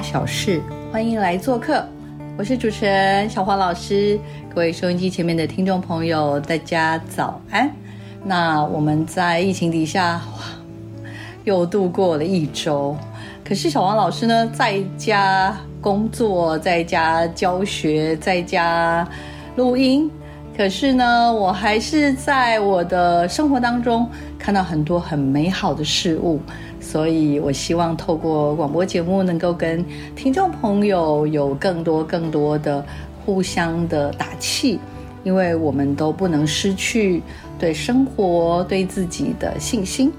小事，欢迎来做客。我是主持人小黄老师，各位收音机前面的听众朋友，大家早安。那我们在疫情底下，哇，又度过了一周。可是小黄老师呢，在家工作，在家教学，在家录音。可是呢，我还是在我的生活当中看到很多很美好的事物。所以，我希望透过广播节目，能够跟听众朋友有更多、更多的互相的打气，因为我们都不能失去对生活、对自己的信心。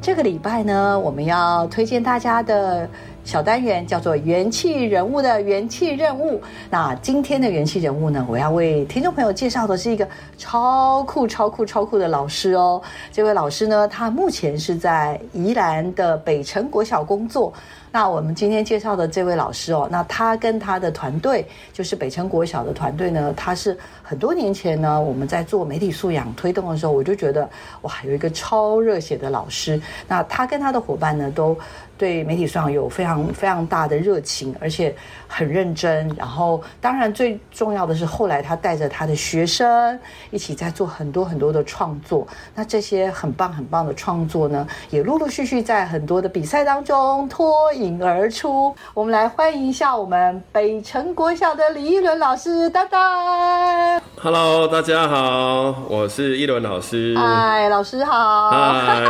这个礼拜呢，我们要推荐大家的小单元叫做“元气人物”的元气任务。那今天的元气人物呢，我要为听众朋友介绍的是一个超酷、超酷、超酷的老师哦。这位老师呢，他目前是在宜兰的北城国小工作。那我们今天介绍的这位老师哦，那他跟他的团队，就是北城国小的团队呢，他是很多年前呢，我们在做媒体素养推动的时候，我就觉得哇，有一个超热血的老师。那他跟他的伙伴呢，都对媒体素养有非常非常大的热情，而且很认真。然后，当然最重要的是，后来他带着他的学生一起在做很多很多的创作。那这些很棒很棒的创作呢，也陆陆续续在很多的比赛当中脱颖而出。我们来欢迎一下我们北城国小的李一伦老师，当当。Hello，大家好，我是一伦老师。嗨，老师好。嗨，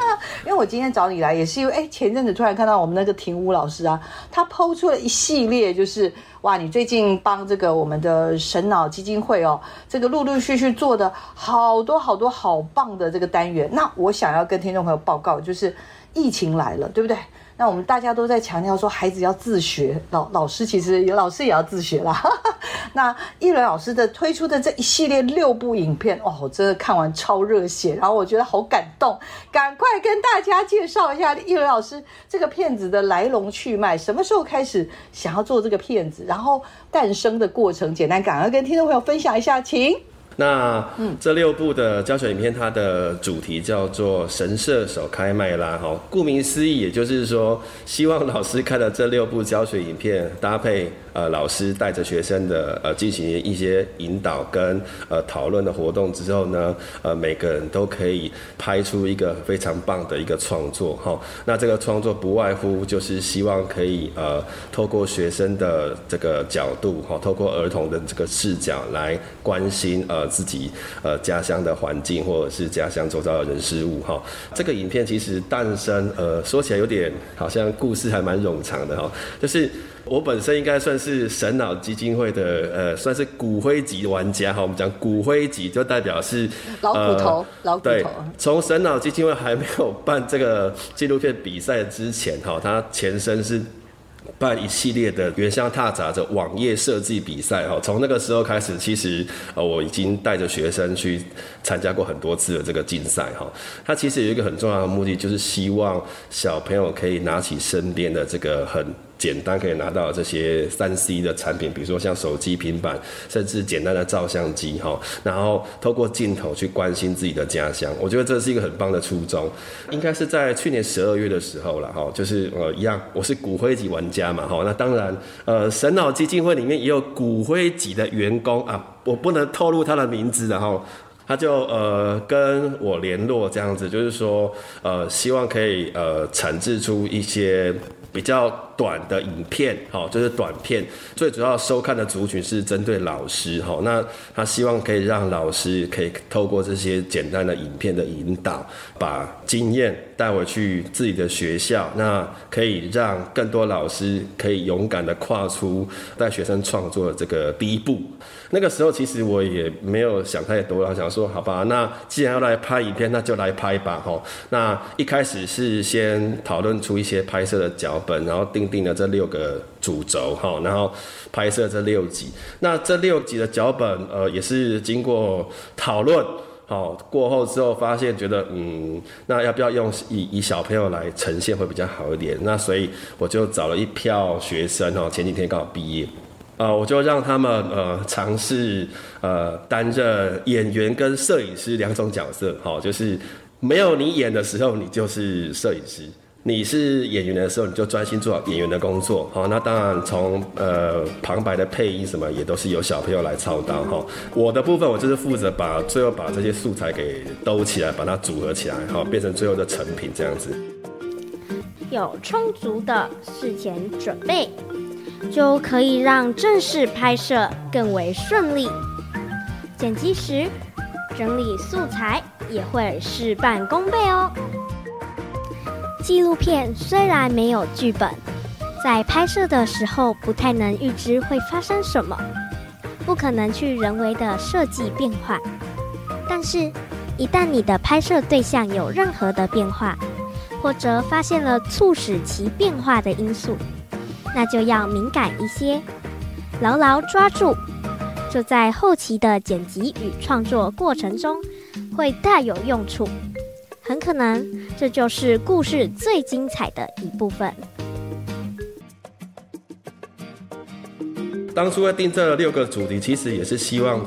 因为我今天找你来，也是因为哎，前阵子突然看到我们那个庭武老师啊，他抛出了一系列，就是哇，你最近帮这个我们的神脑基金会哦，这个陆陆续续做的好多好多好棒的这个单元。那我想要跟听众朋友报告，就是疫情来了，对不对？那我们大家都在强调说，孩子要自学，老老师其实有老师也要自学啦。那一伦老师的推出的这一系列六部影片，哦，我真的看完超热血，然后我觉得好感动，赶快跟大家介绍一下一伦老师这个片子的来龙去脉，什么时候开始想要做这个片子，然后诞生的过程，简单赶快跟听众朋友分享一下，请。那嗯这六部的教学影片，它的主题叫做“神射手开麦拉”哈，顾名思义，也就是说，希望老师看了这六部教学影片，搭配呃老师带着学生的呃进行一些引导跟呃讨论的活动之后呢，呃每个人都可以拍出一个非常棒的一个创作哈。那这个创作不外乎就是希望可以呃透过学生的这个角度哈，透过儿童的这个视角来关心呃。自己呃家乡的环境，或者是家乡周遭的人事物哈。这个影片其实诞生呃说起来有点好像故事还蛮冗长的哈，就是我本身应该算是神脑基金会的呃算是骨灰级玩家哈。我们讲骨灰级就代表是老骨头，呃、老骨对头。，从神脑基金会还没有办这个纪录片比赛之前哈，它前身是。办一系列的原乡踏杂着网页设计比赛哈，从那个时候开始，其实呃我已经带着学生去参加过很多次的这个竞赛哈。它其实有一个很重要的目的，就是希望小朋友可以拿起身边的这个很。简单可以拿到这些三 C 的产品，比如说像手机、平板，甚至简单的照相机哈，然后透过镜头去关心自己的家乡，我觉得这是一个很棒的初衷。应该是在去年十二月的时候了哈，就是呃一样，我是骨灰级玩家嘛哈，那当然呃神脑基金会里面也有骨灰级的员工啊，我不能透露他的名字然后。他就呃跟我联络这样子，就是说呃希望可以呃产制出一些比较短的影片，好，就是短片。最主要收看的族群是针对老师，哈，那他希望可以让老师可以透过这些简单的影片的引导，把经验带回去自己的学校，那可以让更多老师可以勇敢的跨出带学生创作的这个第一步。那个时候其实我也没有想太多了，想说好吧，那既然要来拍影片，那就来拍吧，哈。那一开始是先讨论出一些拍摄的脚本，然后定定了这六个主轴，哈，然后拍摄这六集。那这六集的脚本，呃，也是经过讨论，好过后之后发现，觉得嗯，那要不要用以以小朋友来呈现会比较好一点？那所以我就找了一票学生，哦，前几天刚好毕业。呃，我就让他们呃尝试呃担任演员跟摄影师两种角色，好，就是没有你演的时候，你就是摄影师；你是演员的时候，你就专心做好演员的工作。好，那当然从呃旁白的配音什么也都是由小朋友来操刀哈。我的部分我就是负责把最后把这些素材给兜起来，把它组合起来，好变成最后的成品这样子。有充足的事前准备。就可以让正式拍摄更为顺利。剪辑时整理素材也会事半功倍哦。纪录片虽然没有剧本，在拍摄的时候不太能预知会发生什么，不可能去人为的设计变化。但是，一旦你的拍摄对象有任何的变化，或者发现了促使其变化的因素，那就要敏感一些，牢牢抓住，就在后期的剪辑与创作过程中会大有用处。很可能这就是故事最精彩的一部分。当初要定这六个主题，其实也是希望。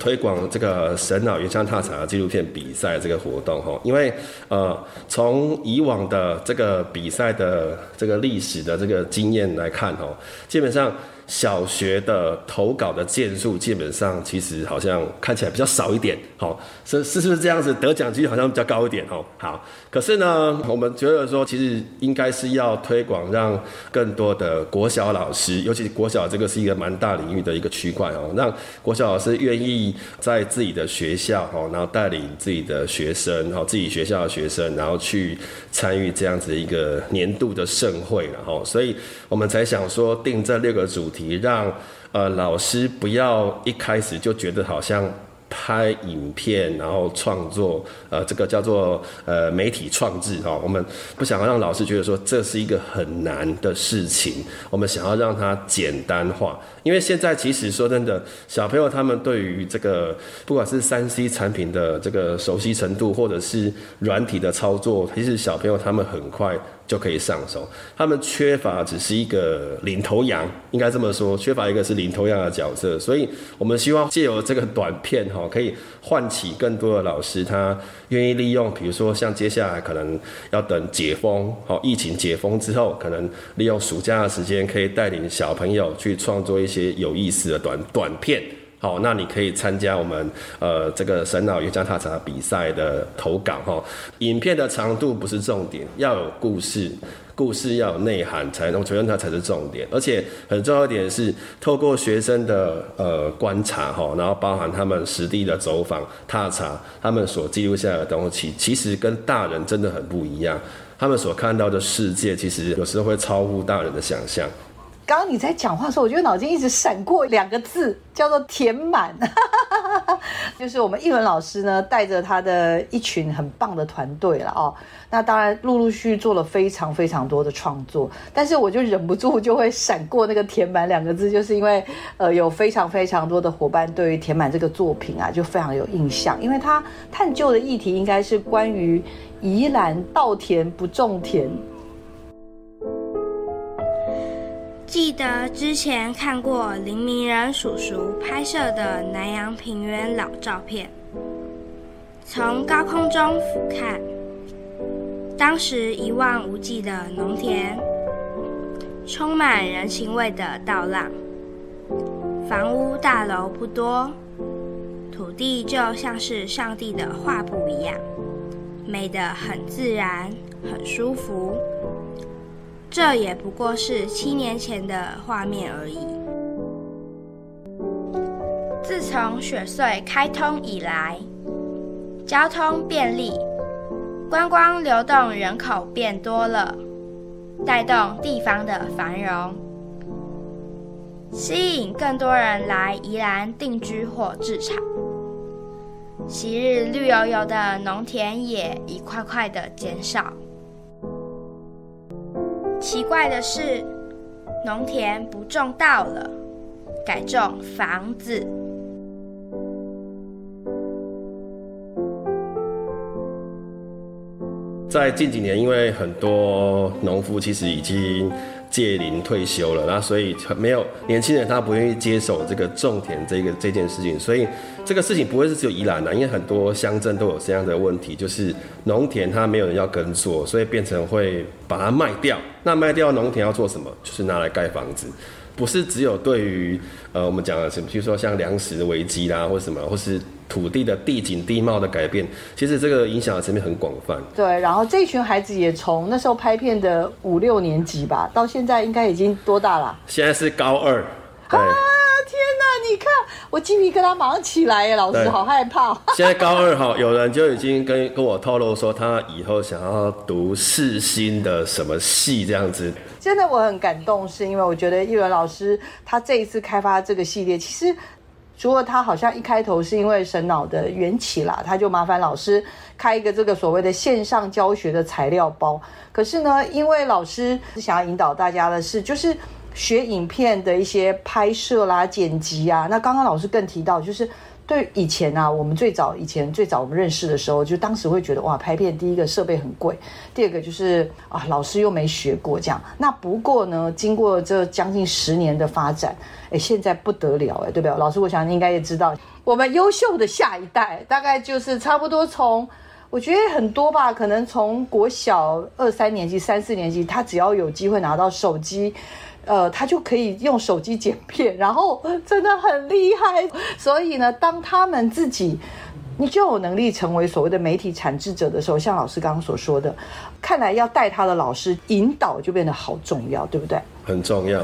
推广这个神脑原乡踏查纪录片比赛这个活动哈，因为呃，从以往的这个比赛的这个历史的这个经验来看哈，基本上。小学的投稿的件数基本上其实好像看起来比较少一点，好，是是不是这样子？得奖几率好像比较高一点，哦。好，可是呢，我们觉得说，其实应该是要推广，让更多的国小老师，尤其是国小这个是一个蛮大领域的一个区块哦，让国小老师愿意在自己的学校，哦，然后带领自己的学生，然哦，自己学校的学生，然后去参与这样子一个年度的盛会了，哦，所以我们才想说定这六个主题。你让呃老师不要一开始就觉得好像。拍影片，然后创作，呃，这个叫做呃媒体创制哈。我们不想要让老师觉得说这是一个很难的事情，我们想要让它简单化。因为现在其实说真的，小朋友他们对于这个不管是三 C 产品的这个熟悉程度，或者是软体的操作，其实小朋友他们很快就可以上手。他们缺乏只是一个领头羊，应该这么说，缺乏一个是领头羊的角色。所以我们希望借由这个短片哈。可以唤起更多的老师，他愿意利用，比如说像接下来可能要等解封，好，疫情解封之后，可能利用暑假的时间，可以带领小朋友去创作一些有意思的短短片，好，那你可以参加我们呃这个神脑瑜伽踏查比赛的投稿哈。影片的长度不是重点，要有故事。故事要有内涵，才能觉得它才是重点。而且很重要一点是，透过学生的呃观察哈，然后包含他们实地的走访踏查，他们所记录下来的东西，其实跟大人真的很不一样。他们所看到的世界，其实有时候会超乎大人的想象。刚刚你在讲话的时候，我觉得脑筋一直闪过两个字，叫做填满。就是我们艺文老师呢，带着他的一群很棒的团队了哦。那当然，陆陆续续做了非常非常多的创作，但是我就忍不住就会闪过那个“填满”两个字，就是因为呃，有非常非常多的伙伴对于“填满”这个作品啊，就非常有印象，因为他探究的议题应该是关于宜兰稻田不种田。记得之前看过林明仁叔叔拍摄的南洋平原老照片，从高空中俯瞰，当时一望无际的农田，充满人情味的稻浪，房屋大楼不多，土地就像是上帝的画布一样，美得很自然，很舒服。这也不过是七年前的画面而已。自从雪隧开通以来，交通便利，观光流动人口变多了，带动地方的繁荣，吸引更多人来宜兰定居或置产。昔日绿油油的农田也一块块的减少。奇怪的是，农田不种稻了，改种房子。在近几年，因为很多农夫其实已经。届龄退休了，那所以没有年轻人他不愿意接手这个种田这个这件事情，所以这个事情不会是只有宜兰的，因为很多乡镇都有这样的问题，就是农田它没有人要耕作，所以变成会把它卖掉。那卖掉农田要做什么？就是拿来盖房子。不是只有对于呃我们讲的什么，比如说像粮食的危机啦，或什么，或是土地的地景地貌的改变，其实这个影响的层面很广泛。对，然后这群孩子也从那时候拍片的五六年级吧，到现在应该已经多大了？现在是高二。啊天哪！你看我鸡皮疙瘩马上起来耶，老师好害怕。现在高二哈，有人就已经跟跟我透露说，他以后想要读世新的什么系这样子。真的我很感动，是因为我觉得一伦老师他这一次开发这个系列，其实除了他好像一开头是因为神脑的缘起啦，他就麻烦老师开一个这个所谓的线上教学的材料包。可是呢，因为老师想要引导大家的是，就是。学影片的一些拍摄啦、剪辑啊，那刚刚老师更提到，就是对以前啊，我们最早以前最早我们认识的时候，就当时会觉得哇，拍片第一个设备很贵，第二个就是啊，老师又没学过这样。那不过呢，经过这将近十年的发展，哎，现在不得了哎，对不对？老师，我想你应该也知道，我们优秀的下一代，大概就是差不多从，我觉得很多吧，可能从国小二三年级、三四年级，他只要有机会拿到手机。呃，他就可以用手机剪片，然后真的很厉害。所以呢，当他们自己你就有能力成为所谓的媒体产制者的时候，像老师刚刚所说的，看来要带他的老师引导就变得好重要，对不对？很重要。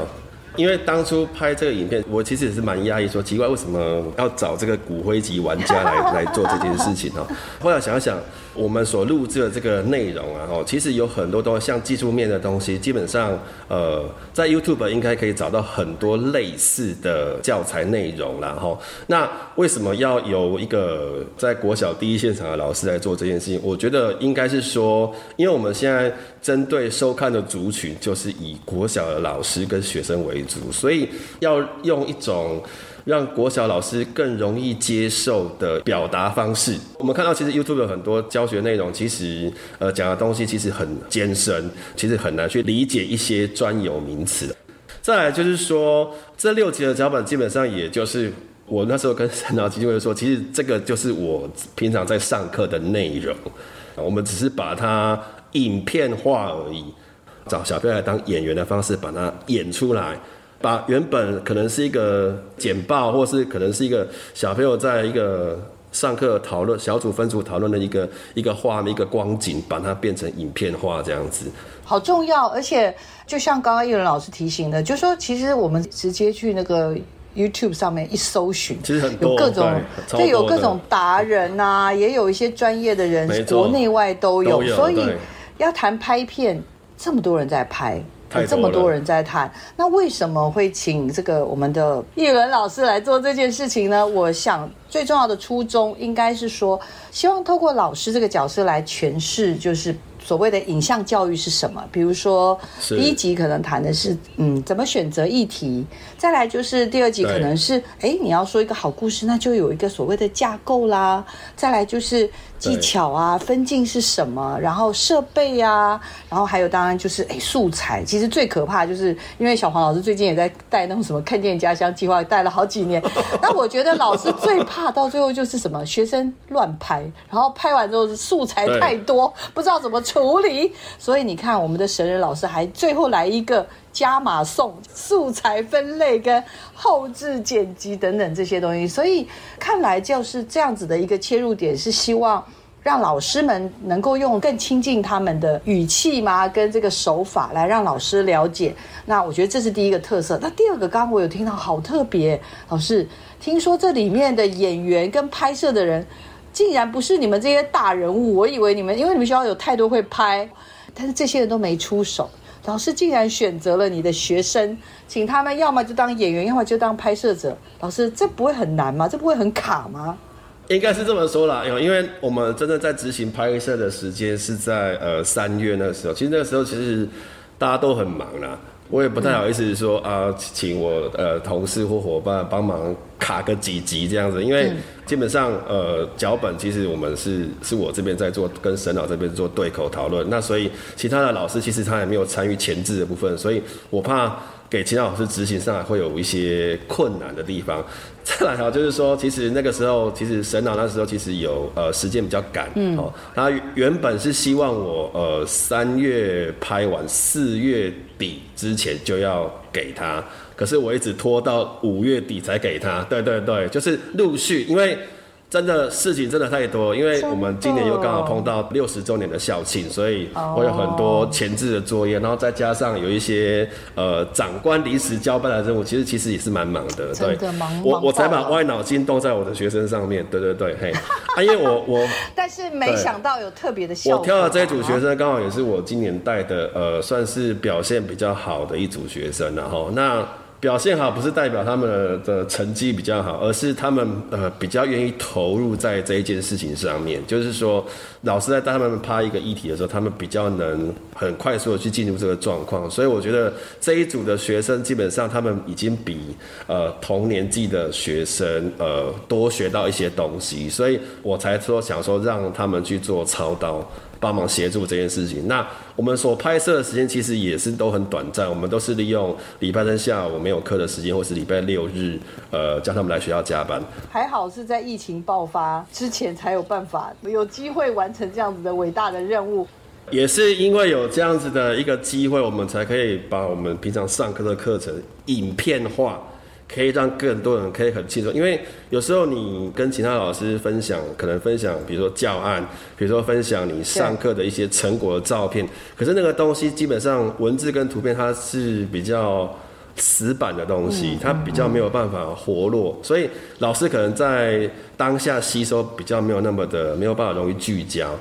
因为当初拍这个影片，我其实也是蛮压抑，说奇怪为什么要找这个骨灰级玩家来来做这件事情哦。后来想想，我们所录制的这个内容啊，哦，其实有很多都像技术面的东西，基本上呃，在 YouTube 应该可以找到很多类似的教材内容然后那为什么要由一个在国小第一现场的老师来做这件事情？我觉得应该是说，因为我们现在针对收看的族群，就是以国小的老师跟学生为。所以要用一种让国小老师更容易接受的表达方式。我们看到，其实 YouTube 有很多教学内容，其实呃讲的东西其实很艰深，其实很难去理解一些专有名词。再来就是说，这六集的脚本基本上也就是我那时候跟陈老基金会说，其实这个就是我平常在上课的内容，我们只是把它影片化而已，找小朋友来当演员的方式把它演出来。把原本可能是一个简报，或是可能是一个小朋友在一个上课讨论小组分组讨论的一个一个画面、一个光景，把它变成影片化这样子，好重要。而且就像刚刚艺伦老师提醒的，就说其实我们直接去那个 YouTube 上面一搜寻，其实很有各种，对，有各种达人呐，也有一些专业的人，国内外都有。所以要谈拍片，这么多人在拍。这么多人在谈，那为什么会请这个我们的艺伦老师来做这件事情呢？我想最重要的初衷应该是说，希望透过老师这个角色来诠释，就是。所谓的影像教育是什么？比如说，第一集可能谈的是嗯，怎么选择议题；再来就是第二集可能是哎，你要说一个好故事，那就有一个所谓的架构啦；再来就是技巧啊，分镜是什么，然后设备啊，然后还有当然就是哎，素材。其实最可怕就是因为小黄老师最近也在带那种什么看见家乡计划，带了好几年。那我觉得老师最怕到最后就是什么学生乱拍，然后拍完之后素材太多，不知道怎么。处理，所以你看，我们的神人老师还最后来一个加码送素材分类跟后置剪辑等等这些东西，所以看来就是这样子的一个切入点，是希望。让老师们能够用更亲近他们的语气吗？跟这个手法来让老师了解。那我觉得这是第一个特色。那第二个，刚刚我有听到好特别，老师听说这里面的演员跟拍摄的人，竟然不是你们这些大人物。我以为你们因为你们学校有太多会拍，但是这些人都没出手。老师竟然选择了你的学生，请他们要么就当演员，要么就当拍摄者。老师，这不会很难吗？这不会很卡吗？应该是这么说啦，因为因为我们真的在执行拍摄的时间是在呃三月那个时候，其实那个时候其实大家都很忙啦，我也不太好意思说啊，请我呃同事或伙伴帮忙卡个几集这样子，因为基本上呃脚本其实我们是是我这边在做，跟沈老这边做对口讨论，那所以其他的老师其实他也没有参与前置的部分，所以我怕。给其他老师执行上会有一些困难的地方。再来哈，就是说，其实那个时候，其实沈老那时候其实有呃时间比较赶，嗯，哦，他原本是希望我呃三月拍完，四月底之前就要给他，可是我一直拖到五月底才给他。对对对，就是陆续，因为。真的事情真的太多，因为我们今年又刚好碰到六十周年的校庆，所以我有很多前置的作业，然后再加上有一些呃长官临时交办的任务，其实其实也是蛮忙的。对，我我才把歪脑筋动在我的学生上面。对对对，嘿，啊，因为我我，但是没想到有特别的效果。我挑的这一组学生刚好也是我今年带的，呃，算是表现比较好的一组学生，然后那。表现好不是代表他们的成绩比较好，而是他们呃比较愿意投入在这一件事情上面。就是说，老师在带他们拍一个议题的时候，他们比较能很快速的去进入这个状况。所以我觉得这一组的学生基本上他们已经比呃同年纪的学生呃多学到一些东西，所以我才说想说让他们去做操刀。帮忙协助这件事情。那我们所拍摄的时间其实也是都很短暂，我们都是利用礼拜三下午没有课的时间，或是礼拜六日，呃，叫他们来学校加班。还好是在疫情爆发之前才有办法有机会完成这样子的伟大的任务。也是因为有这样子的一个机会，我们才可以把我们平常上课的课程影片化。可以让更多人可以很清楚，因为有时候你跟其他老师分享，可能分享，比如说教案，比如说分享你上课的一些成果的照片，可是那个东西基本上文字跟图片它是比较死板的东西，它比较没有办法活络，所以老师可能在当下吸收比较没有那么的没有办法容易聚焦。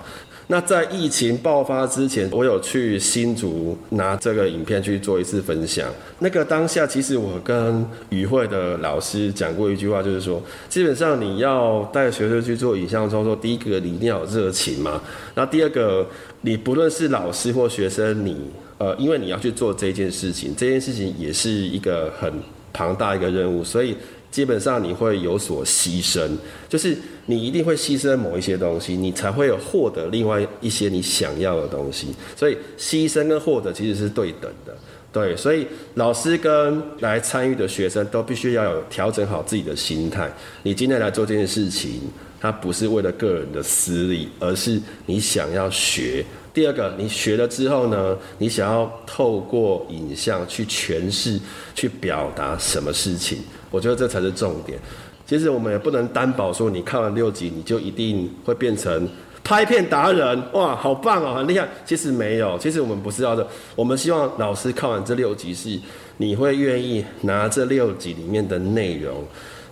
那在疫情爆发之前，我有去新竹拿这个影片去做一次分享。那个当下，其实我跟语会的老师讲过一句话，就是说，基本上你要带学生去做影像操作，第一个你一定要有热情嘛。那第二个，你不论是老师或学生，你呃，因为你要去做这件事情，这件事情也是一个很庞大一个任务，所以。基本上你会有所牺牲，就是你一定会牺牲某一些东西，你才会有获得另外一些你想要的东西。所以牺牲跟获得其实是对等的，对。所以老师跟来参与的学生都必须要有调整好自己的心态。你今天来做这件事情，它不是为了个人的私利，而是你想要学。第二个，你学了之后呢，你想要透过影像去诠释、去表达什么事情？我觉得这才是重点。其实我们也不能担保说你看完六集你就一定会变成拍片达人，哇，好棒哦，很厉害。其实没有，其实我们不是要的。我们希望老师看完这六集是，你会愿意拿这六集里面的内容，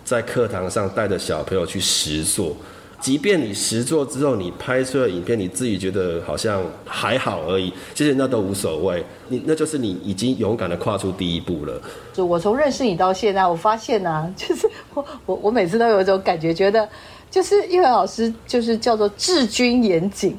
在课堂上带着小朋友去实做。即便你实做之后，你拍出的影片，你自己觉得好像还好而已，其实那都无所谓。你那就是你已经勇敢的跨出第一步了。就我从认识你到现在，我发现呢，就是我我我每次都有一种感觉，觉得就是因为老师就是叫做治军严谨。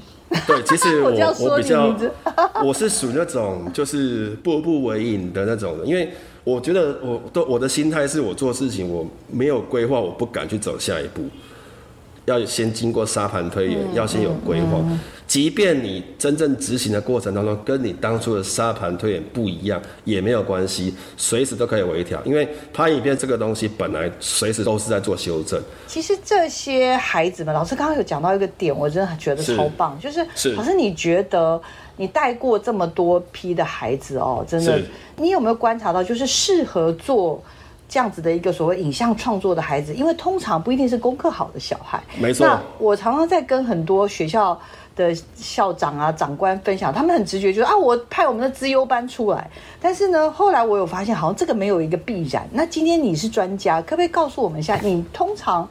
对，其实 我我比较 我是属于那种就是步步为营的那种的，因为我觉得我都我的心态是我做事情我没有规划，我不敢去走下一步。要先经过沙盘推演，要先有规划。即便你真正执行的过程当中，跟你当初的沙盘推演不一样，也没有关系，随时都可以微调。因为拍影片这个东西，本来随时都是在做修正。其实这些孩子们，老师刚刚有讲到一个点，我真的觉得超棒，就是老师，你觉得你带过这么多批的孩子哦，真的，你有没有观察到，就是适合做？这样子的一个所谓影像创作的孩子？因为通常不一定是功课好的小孩。没错。那我常常在跟很多学校的校长啊、长官分享，他们很直觉，就是啊，我派我们的资优班出来。但是呢，后来我有发现，好像这个没有一个必然。那今天你是专家，可不可以告诉我们一下，你通常？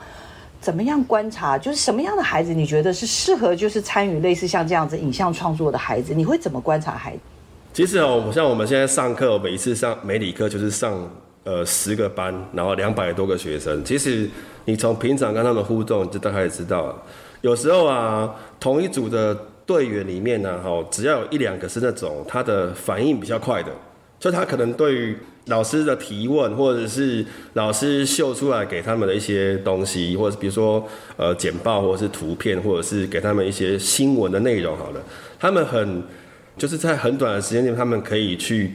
怎么样观察？就是什么样的孩子，你觉得是适合就是参与类似像这样子影像创作的孩子？你会怎么观察孩子？其实哦，像我们现在上课，每一次上美理课就是上呃十个班，然后两百多个学生。其实你从平常跟他们互动，就大概知道。有时候啊，同一组的队员里面呢，哈，只要有一两个是那种他的反应比较快的，所以他可能对于。老师的提问，或者是老师秀出来给他们的一些东西，或者比如说呃简报，或者是图片，或者是给他们一些新闻的内容，好了，他们很就是在很短的时间内，他们可以去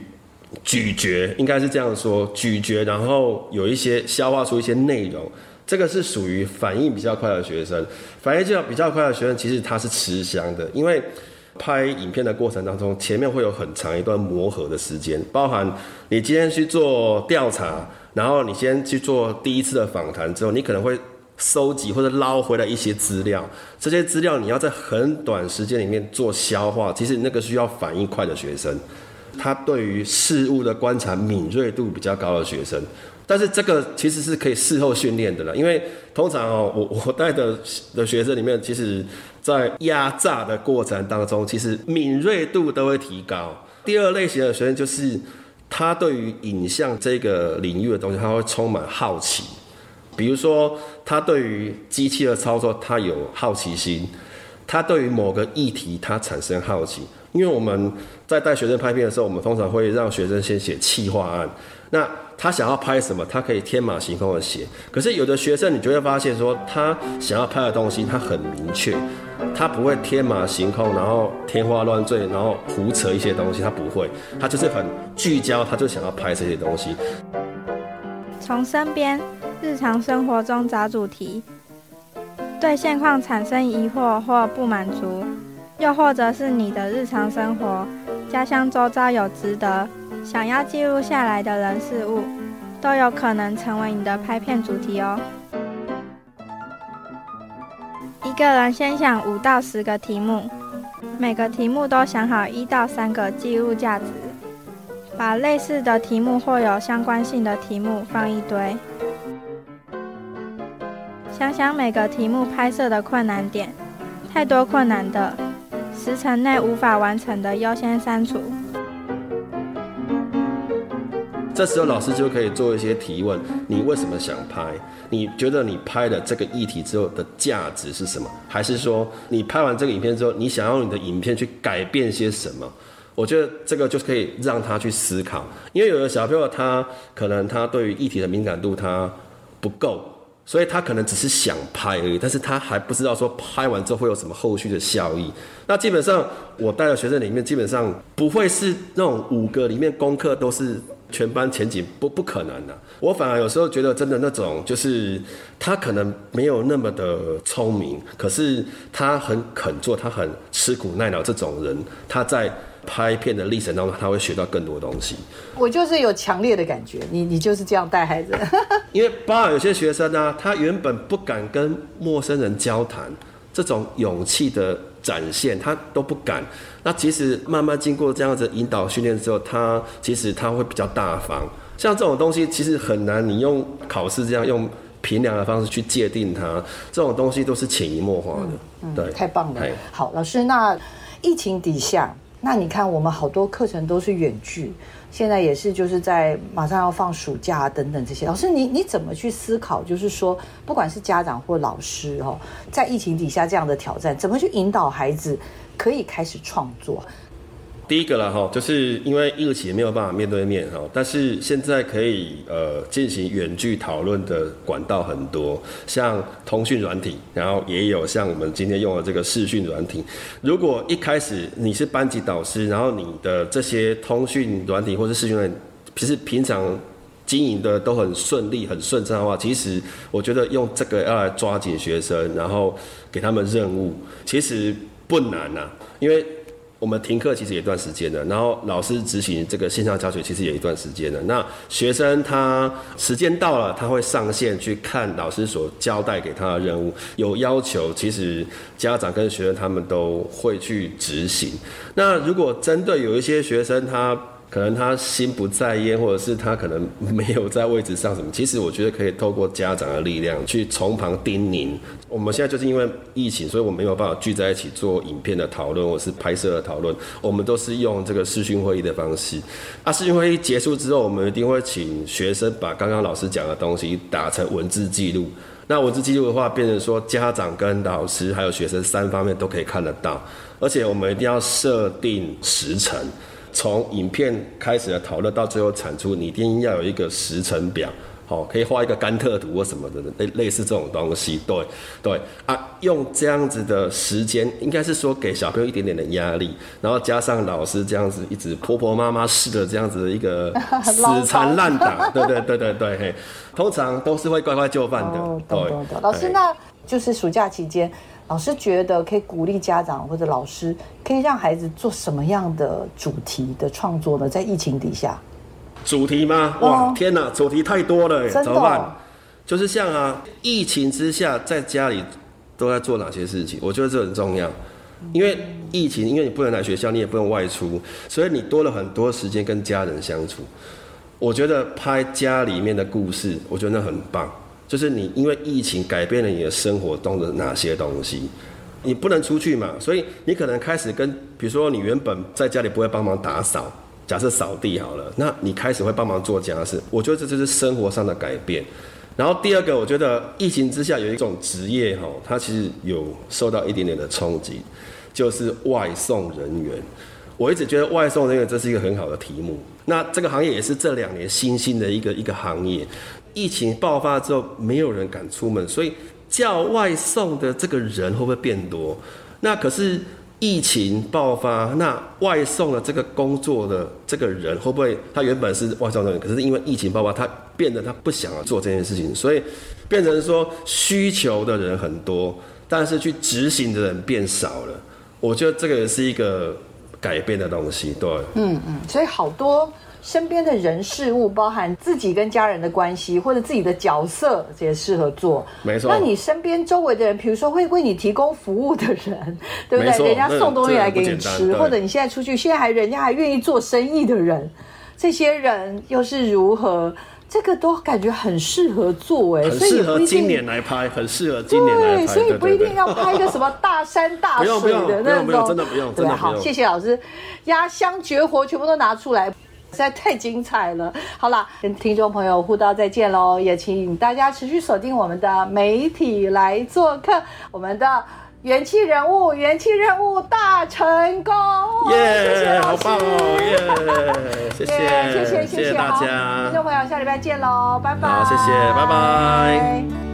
咀嚼，应该是这样说，咀嚼，然后有一些消化出一些内容，这个是属于反应比较快的学生，反应较比较快的学生，其实他是吃香的，因为。拍影片的过程当中，前面会有很长一段磨合的时间，包含你今天去做调查，然后你先去做第一次的访谈之后，你可能会收集或者捞回来一些资料，这些资料你要在很短时间里面做消化，其实那个需要反应快的学生，他对于事物的观察敏锐度比较高的学生。但是这个其实是可以事后训练的了，因为通常哦，我我带的的学生里面，其实，在压榨的过程当中，其实敏锐度都会提高。第二类型的学生就是他对于影像这个领域的东西，他会充满好奇。比如说，他对于机器的操作，他有好奇心；他对于某个议题，他产生好奇。因为我们在带学生拍片的时候，我们通常会让学生先写企划案。那他想要拍什么，他可以天马行空的写。可是有的学生，你就会发现说，他想要拍的东西，他很明确，他不会天马行空，然后天花乱坠，然后胡扯一些东西，他不会，他就是很聚焦，他就想要拍这些东西。从身边日常生活中找主题，对现况产生疑惑或不满足，又或者是你的日常生活，家乡周遭有值得。想要记录下来的人事物，都有可能成为你的拍片主题哦。一个人先想五到十个题目，每个题目都想好一到三个记录价值，把类似的题目或有相关性的题目放一堆。想想每个题目拍摄的困难点，太多困难的，时辰内无法完成的，优先删除。这时候老师就可以做一些提问：你为什么想拍？你觉得你拍了这个议题之后的价值是什么？还是说你拍完这个影片之后，你想要你的影片去改变些什么？我觉得这个就可以让他去思考，因为有的小朋友他可能他对于议题的敏感度他不够。所以他可能只是想拍而已，但是他还不知道说拍完之后会有什么后续的效益。那基本上我带的学生里面，基本上不会是那种五个里面功课都是全班前几，不不可能的。我反而有时候觉得真的那种，就是他可能没有那么的聪明，可是他很肯做，他很吃苦耐劳这种人，他在。拍片的历程当中，他会学到更多东西。我就是有强烈的感觉，你你就是这样带孩子。因为包括有些学生呢，他原本不敢跟陌生人交谈，这种勇气的展现，他都不敢。那其实慢慢经过这样子引导训练之后，他其实他会比较大方。像这种东西，其实很难你用考试这样用评量的方式去界定它。这种东西都是潜移默化的。嗯对，太棒了。好，老师，那疫情底下。那你看，我们好多课程都是远距，现在也是就是在马上要放暑假等等这些。老师，你你怎么去思考？就是说，不管是家长或老师哦，在疫情底下这样的挑战，怎么去引导孩子可以开始创作？第一个了哈，就是因为疫情没有办法面对面哈，但是现在可以呃进行远距讨论的管道很多，像通讯软体，然后也有像我们今天用的这个视讯软体。如果一开始你是班级导师，然后你的这些通讯软体或者视讯软，其实平常经营的都很顺利、很顺畅的话，其实我觉得用这个要来抓紧学生，然后给他们任务，其实不难呐，因为。我们停课其实也一段时间了，然后老师执行这个线上教学其实也一段时间了。那学生他时间到了，他会上线去看老师所交代给他的任务，有要求，其实家长跟学生他们都会去执行。那如果针对有一些学生他可能他心不在焉，或者是他可能没有在位置上什么。其实我觉得可以透过家长的力量去从旁叮咛。我们现在就是因为疫情，所以我没有办法聚在一起做影片的讨论，或是拍摄的讨论。我们都是用这个视讯会议的方式。啊，视讯会议结束之后，我们一定会请学生把刚刚老师讲的东西打成文字记录。那文字记录的话，变成说家长跟老师还有学生三方面都可以看得到。而且我们一定要设定时程。从影片开始的讨论到最后产出，你一定要有一个时程表，好，可以画一个甘特图或什么的，类类似这种东西，对对啊，用这样子的时间，应该是说给小朋友一点点的压力，然后加上老师这样子一直婆婆妈妈式的这样子的一个 死缠烂打，对对对对对，嘿，通常都是会乖乖就范的，对。老师，那就是暑假期间。老师觉得可以鼓励家长或者老师，可以让孩子做什么样的主题的创作呢？在疫情底下，主题吗？哇，天哪，主题太多了，怎么办？就是像啊，疫情之下在家里都在做哪些事情？我觉得这很重要，因为疫情，因为你不能来学校，你也不能外出，所以你多了很多时间跟家人相处。我觉得拍家里面的故事，我觉得那很棒。就是你因为疫情改变了你的生活中的哪些东西，你不能出去嘛，所以你可能开始跟，比如说你原本在家里不会帮忙打扫，假设扫地好了，那你开始会帮忙做家事，我觉得这就是生活上的改变。然后第二个，我觉得疫情之下有一种职业哈，它其实有受到一点点的冲击，就是外送人员。我一直觉得外送人员这是一个很好的题目，那这个行业也是这两年新兴的一个一个行业。疫情爆发之后，没有人敢出门，所以叫外送的这个人会不会变多？那可是疫情爆发，那外送的这个工作的这个人会不会他原本是外送的人，可是因为疫情爆发，他变得他不想要做这件事情，所以变成说需求的人很多，但是去执行的人变少了。我觉得这个也是一个改变的东西，对。嗯嗯，所以好多。身边的人事物，包含自己跟家人的关系，或者自己的角色，这也适合做。没错。那你身边周围的人，比如说会为你提供服务的人，对不对？人家送东西来给你吃，或者你现在出去，现在还人家还愿意做生意的人，这些人又是如何？这个都感觉很适合做哎，很适合今年来拍，很适合今年来拍。所以不一定要拍一个什么大山大水的那种，真的不用，真的好，谢谢老师，压箱绝活全部都拿出来。实在太精彩了！好了，跟听众朋友互道再见喽，也请大家持续锁定我们的媒体来做客，我们的元气人物，元气任务大成功！耶，好棒哦！耶，谢谢，谢谢，谢谢大家，听众朋友，下礼拜见喽，拜拜！好，谢谢，拜拜。